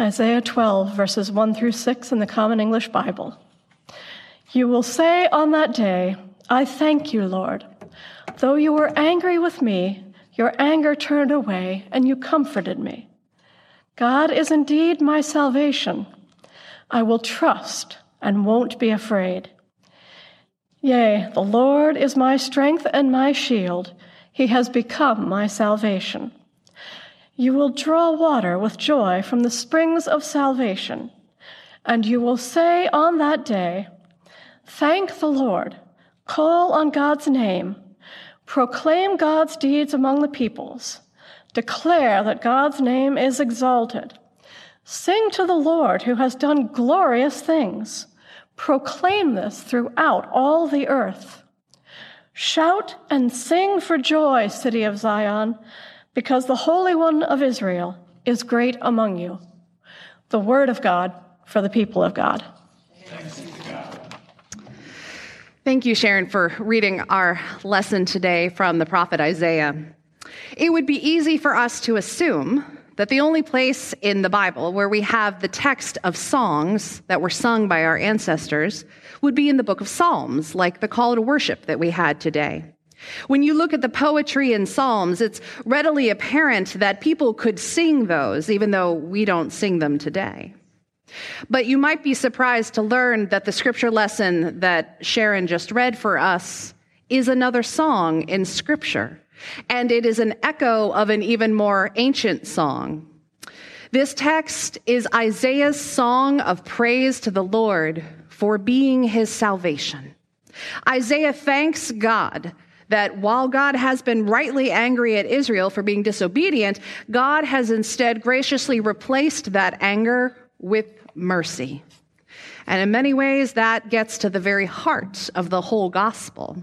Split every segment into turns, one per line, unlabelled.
Isaiah 12, verses 1 through 6 in the Common English Bible. You will say on that day, I thank you, Lord. Though you were angry with me, your anger turned away, and you comforted me. God is indeed my salvation. I will trust and won't be afraid. Yea, the Lord is my strength and my shield. He has become my salvation. You will draw water with joy from the springs of salvation, and you will say on that day, Thank the Lord, call on God's name, proclaim God's deeds among the peoples, declare that God's name is exalted. Sing to the Lord who has done glorious things. Proclaim this throughout all the earth. Shout and sing for joy, city of Zion because the Holy One of Israel is great among you. The word of God for the people of God.
Thank you, Sharon, for reading our lesson today from the prophet Isaiah. It would be easy for us to assume that the only place in the Bible where we have the text of songs that were sung by our ancestors would be in the book of Psalms, like the call to worship that we had today. When you look at the poetry in Psalms, it's readily apparent that people could sing those, even though we don't sing them today. But you might be surprised to learn that the scripture lesson that Sharon just read for us is another song in scripture, and it is an echo of an even more ancient song. This text is Isaiah's song of praise to the Lord for being his salvation. Isaiah thanks God that while God has been rightly angry at Israel for being disobedient, God has instead graciously replaced that anger with mercy. And in many ways, that gets to the very heart of the whole gospel.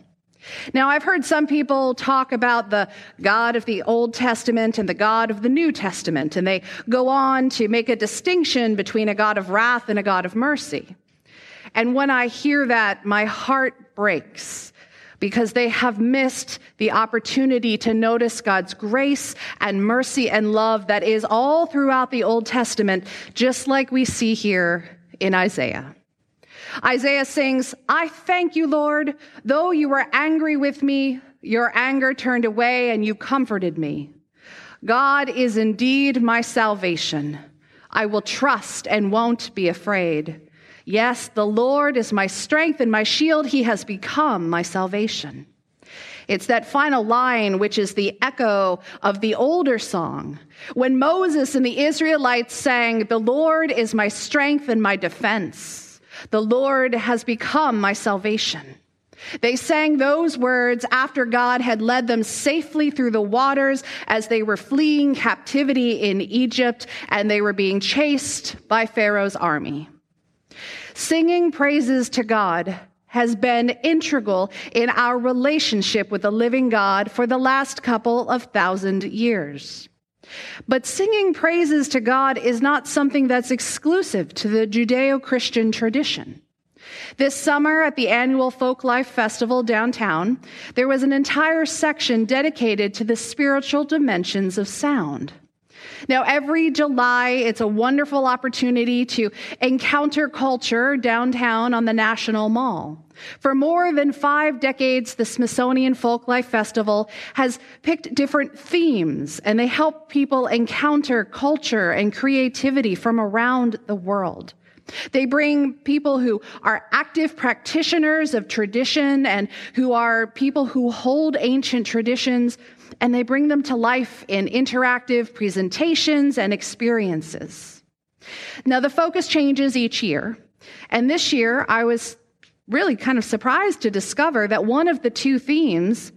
Now, I've heard some people talk about the God of the Old Testament and the God of the New Testament, and they go on to make a distinction between a God of wrath and a God of mercy. And when I hear that, my heart breaks because they have missed the opportunity to notice God's grace and mercy and love that is all throughout the Old Testament, just like we see here in Isaiah. Isaiah sings, I thank you, Lord. Though you were angry with me, your anger turned away and you comforted me. God is indeed my salvation. I will trust and won't be afraid. Yes, the Lord is my strength and my shield. He has become my salvation. It's that final line, which is the echo of the older song. When Moses and the Israelites sang, The Lord is my strength and my defense. The Lord has become my salvation. They sang those words after God had led them safely through the waters as they were fleeing captivity in Egypt and they were being chased by Pharaoh's army. Singing praises to God has been integral in our relationship with the living God for the last couple of thousand years. But singing praises to God is not something that's exclusive to the Judeo Christian tradition. This summer at the annual Folklife Festival downtown, there was an entire section dedicated to the spiritual dimensions of sound. Now, every July, it's a wonderful opportunity to encounter culture downtown on the National Mall. For more than five decades, the Smithsonian Folklife Festival has picked different themes, and they help people encounter culture and creativity from around the world. They bring people who are active practitioners of tradition and who are people who hold ancient traditions and they bring them to life in interactive presentations and experiences. Now, the focus changes each year. And this year, I was really kind of surprised to discover that one of the two themes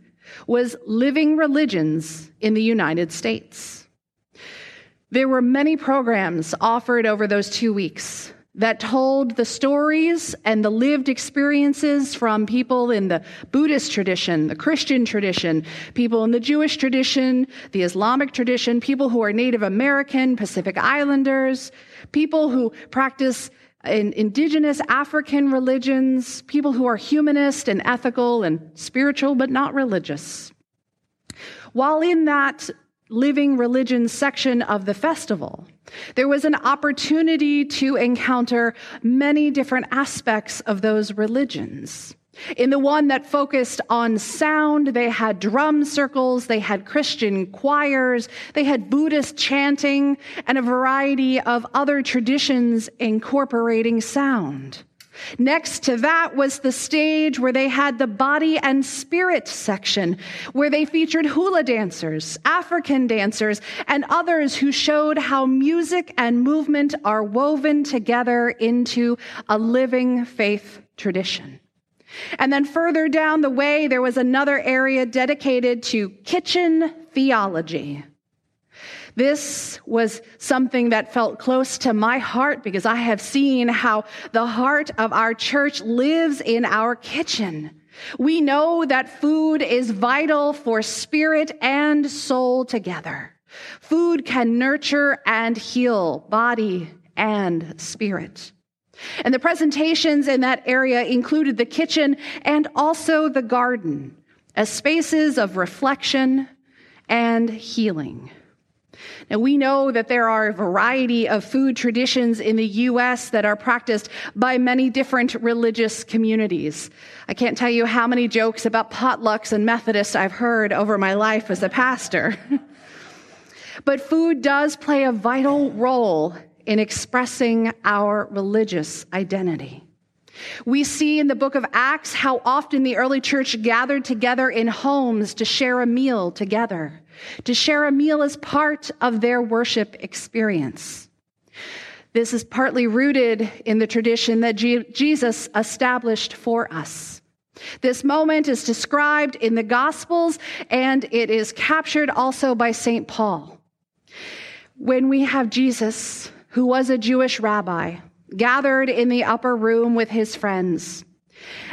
was Living Religions in the United States. There were many programs offered over those two weeks that told the stories and the lived experiences from people in the Buddhist tradition, the Christian tradition, people in the Jewish tradition, the Islamic tradition, people who are Native American, Pacific Islanders, people who practice in indigenous African religions, people who are humanist and ethical and spiritual, but not religious. While in that living religion section of the festival, there was an opportunity to encounter many different aspects of those religions. In the one that focused on sound, they had drum circles, they had Christian choirs, they had Buddhist chanting, and a variety of other traditions incorporating sound. Next to that was the stage where they had the body and spirit section, where they featured hula dancers, African dancers, and others who showed how music and movement are woven together into a living faith tradition. And then further down the way, there was another area dedicated to kitchen theology. This was something that felt close to my heart because I have seen how the heart of our church lives in our kitchen. We know that food is vital for spirit and soul together. Food can nurture and heal body and spirit. And the presentations in that area included the kitchen and also the garden as spaces of reflection and healing. Now, we know that there are a variety of food traditions in the U.S. that are practiced by many different religious communities. I can't tell you how many jokes about potlucks and Methodists I've heard over my life as a pastor. but food does play a vital role in expressing our religious identity. We see in the book of Acts how often the early church gathered together in homes to share a meal together, to share a meal as part of their worship experience. This is partly rooted in the tradition that Jesus established for us. This moment is described in the Gospels and it is captured also by St. Paul. When we have Jesus, who was a Jewish rabbi, gathered in the upper room with his friends.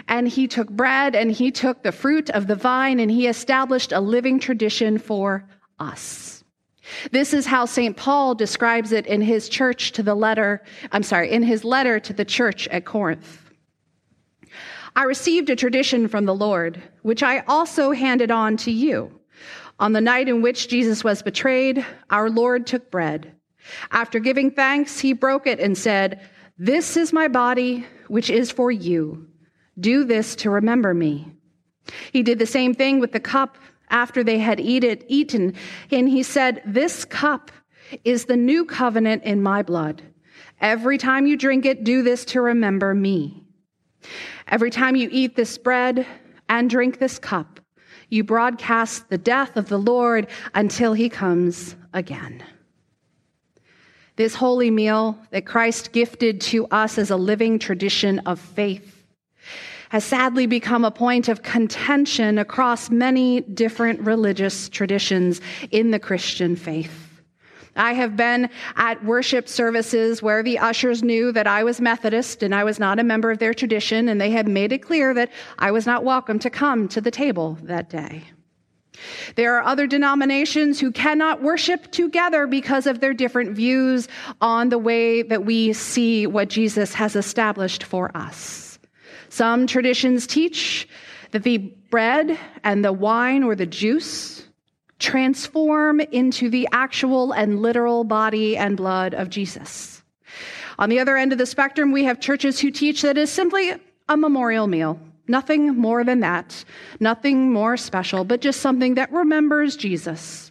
And he took bread and he took the fruit of the vine and he established a living tradition for us. This is how St. Paul describes it in his church to the letter, I'm sorry, in his letter to the church at Corinth. I received a tradition from the Lord, which I also handed on to you. On the night in which Jesus was betrayed, our Lord took bread. After giving thanks, he broke it and said, this is my body, which is for you. Do this to remember me. He did the same thing with the cup after they had eat it, eaten, and he said, This cup is the new covenant in my blood. Every time you drink it, do this to remember me. Every time you eat this bread and drink this cup, you broadcast the death of the Lord until he comes again. This holy meal that Christ gifted to us as a living tradition of faith has sadly become a point of contention across many different religious traditions in the Christian faith. I have been at worship services where the ushers knew that I was Methodist and I was not a member of their tradition, and they had made it clear that I was not welcome to come to the table that day. There are other denominations who cannot worship together because of their different views on the way that we see what Jesus has established for us. Some traditions teach that the bread and the wine or the juice transform into the actual and literal body and blood of Jesus. On the other end of the spectrum, we have churches who teach that it's simply a memorial meal. Nothing more than that, nothing more special, but just something that remembers Jesus.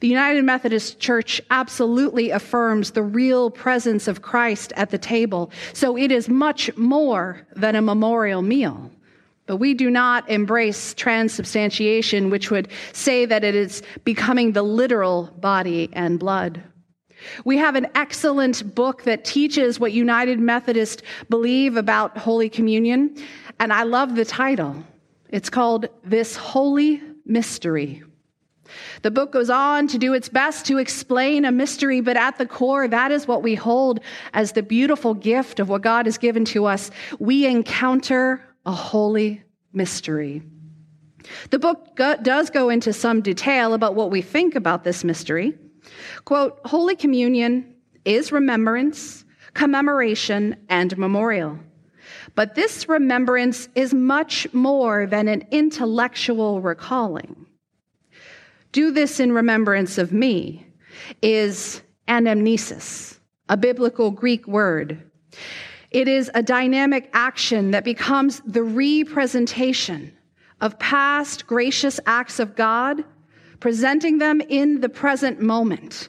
The United Methodist Church absolutely affirms the real presence of Christ at the table, so it is much more than a memorial meal. But we do not embrace transubstantiation, which would say that it is becoming the literal body and blood. We have an excellent book that teaches what United Methodists believe about Holy Communion. And I love the title. It's called This Holy Mystery. The book goes on to do its best to explain a mystery, but at the core, that is what we hold as the beautiful gift of what God has given to us. We encounter a holy mystery. The book go- does go into some detail about what we think about this mystery. Quote Holy Communion is remembrance, commemoration, and memorial. But this remembrance is much more than an intellectual recalling. Do this in remembrance of me is anamnesis, a biblical Greek word. It is a dynamic action that becomes the representation of past gracious acts of God, presenting them in the present moment.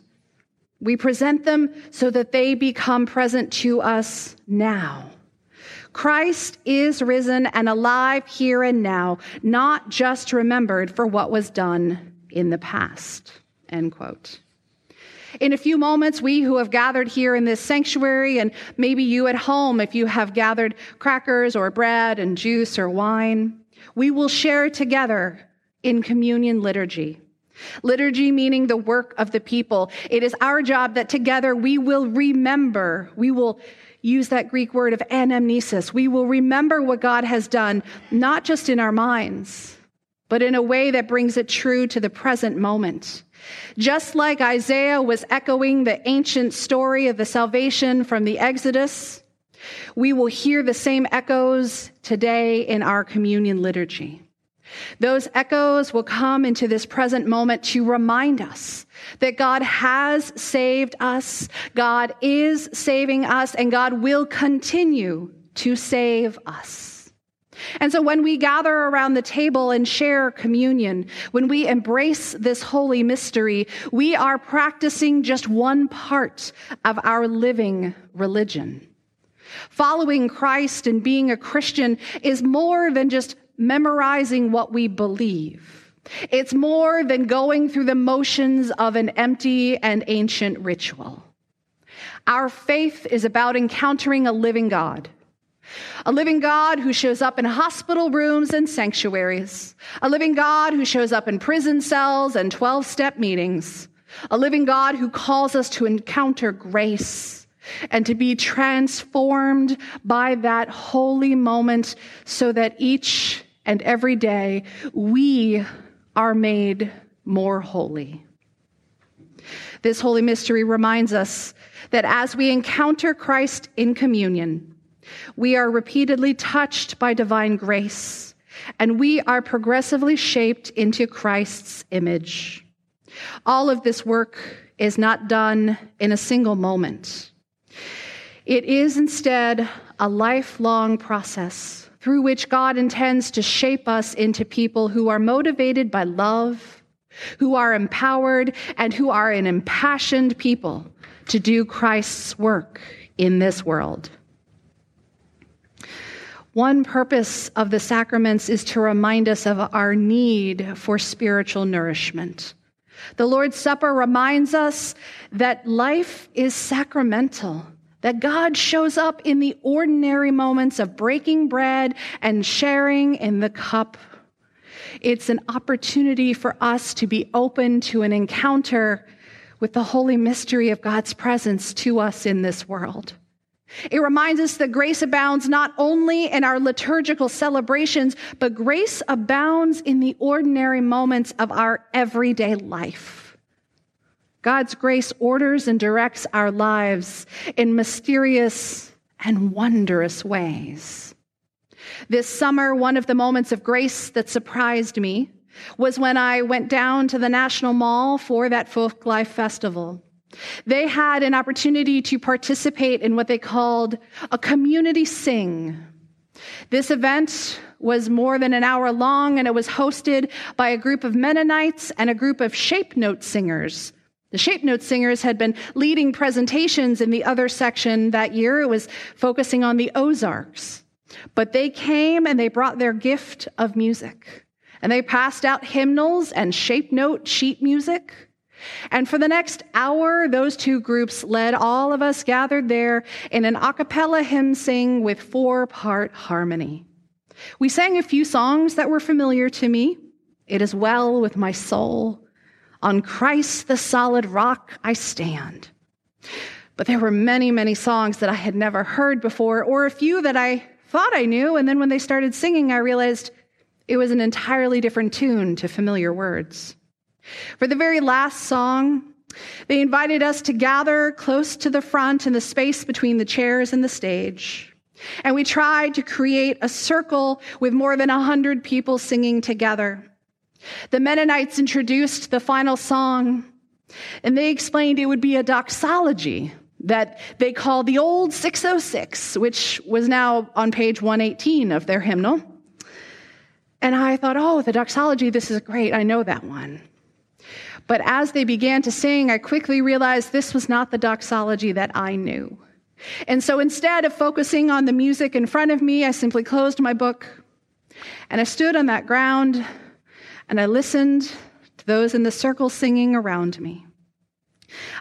We present them so that they become present to us now. Christ is risen and alive here and now, not just remembered for what was done in the past. End quote. In a few moments, we who have gathered here in this sanctuary, and maybe you at home, if you have gathered crackers or bread and juice or wine, we will share together in communion liturgy. Liturgy meaning the work of the people. It is our job that together we will remember, we will use that Greek word of anamnesis. We will remember what God has done, not just in our minds, but in a way that brings it true to the present moment. Just like Isaiah was echoing the ancient story of the salvation from the Exodus, we will hear the same echoes today in our communion liturgy. Those echoes will come into this present moment to remind us that God has saved us, God is saving us, and God will continue to save us. And so when we gather around the table and share communion, when we embrace this holy mystery, we are practicing just one part of our living religion. Following Christ and being a Christian is more than just memorizing what we believe. It's more than going through the motions of an empty and ancient ritual. Our faith is about encountering a living God a living God who shows up in hospital rooms and sanctuaries. A living God who shows up in prison cells and 12 step meetings. A living God who calls us to encounter grace and to be transformed by that holy moment so that each and every day we are made more holy. This holy mystery reminds us that as we encounter Christ in communion, we are repeatedly touched by divine grace, and we are progressively shaped into Christ's image. All of this work is not done in a single moment. It is instead a lifelong process through which God intends to shape us into people who are motivated by love, who are empowered, and who are an impassioned people to do Christ's work in this world. One purpose of the sacraments is to remind us of our need for spiritual nourishment. The Lord's Supper reminds us that life is sacramental, that God shows up in the ordinary moments of breaking bread and sharing in the cup. It's an opportunity for us to be open to an encounter with the holy mystery of God's presence to us in this world. It reminds us that grace abounds not only in our liturgical celebrations, but grace abounds in the ordinary moments of our everyday life. God's grace orders and directs our lives in mysterious and wondrous ways. This summer, one of the moments of grace that surprised me was when I went down to the National Mall for that Folk Life Festival. They had an opportunity to participate in what they called a community sing. This event was more than an hour long and it was hosted by a group of Mennonites and a group of shape note singers. The shape note singers had been leading presentations in the other section that year. It was focusing on the Ozarks. But they came and they brought their gift of music. And they passed out hymnals and shape note sheet music. And for the next hour, those two groups led all of us gathered there in an a cappella hymn sing with four part harmony. We sang a few songs that were familiar to me. It is well with my soul. On Christ, the solid rock, I stand. But there were many, many songs that I had never heard before, or a few that I thought I knew. And then when they started singing, I realized it was an entirely different tune to familiar words. For the very last song, they invited us to gather close to the front in the space between the chairs and the stage. And we tried to create a circle with more than a hundred people singing together. The Mennonites introduced the final song, and they explained it would be a doxology that they called the Old 606, which was now on page 118 of their hymnal. And I thought, oh, the doxology, this is great. I know that one. But as they began to sing, I quickly realized this was not the doxology that I knew. And so instead of focusing on the music in front of me, I simply closed my book and I stood on that ground and I listened to those in the circle singing around me.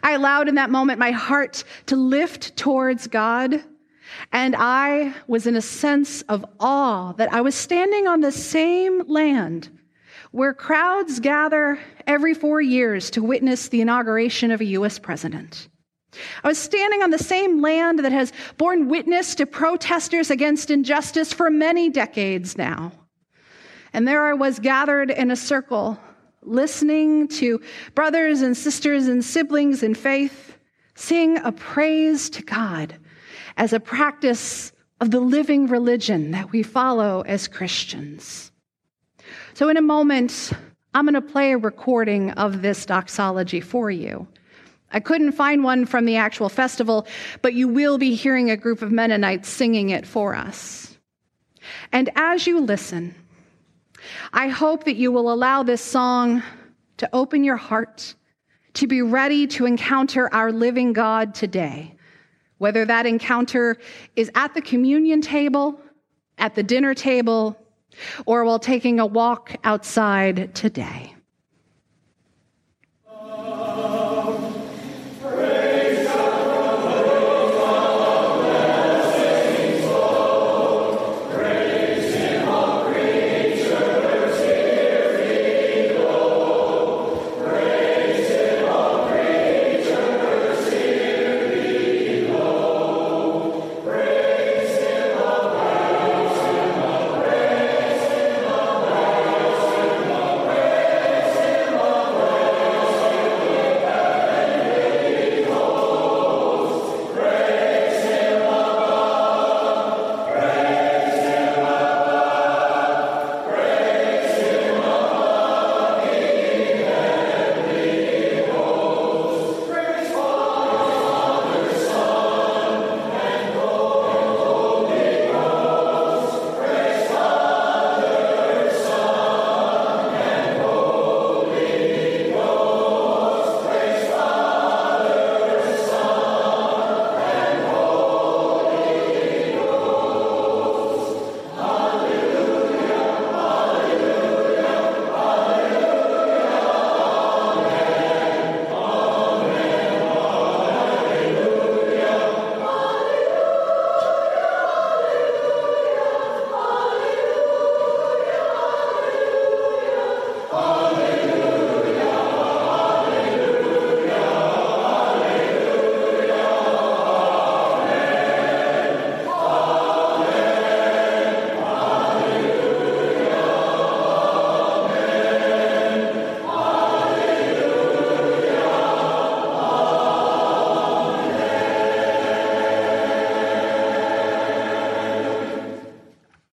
I allowed in that moment my heart to lift towards God, and I was in a sense of awe that I was standing on the same land where crowds gather every four years to witness the inauguration of a U.S. president. I was standing on the same land that has borne witness to protesters against injustice for many decades now. And there I was gathered in a circle, listening to brothers and sisters and siblings in faith sing a praise to God as a practice of the living religion that we follow as Christians. So, in a moment, I'm going to play a recording of this doxology for you. I couldn't find one from the actual festival, but you will be hearing a group of Mennonites singing it for us. And as you listen, I hope that you will allow this song to open your heart, to be ready to encounter our living God today, whether that encounter is at the communion table, at the dinner table, or while taking a walk outside today.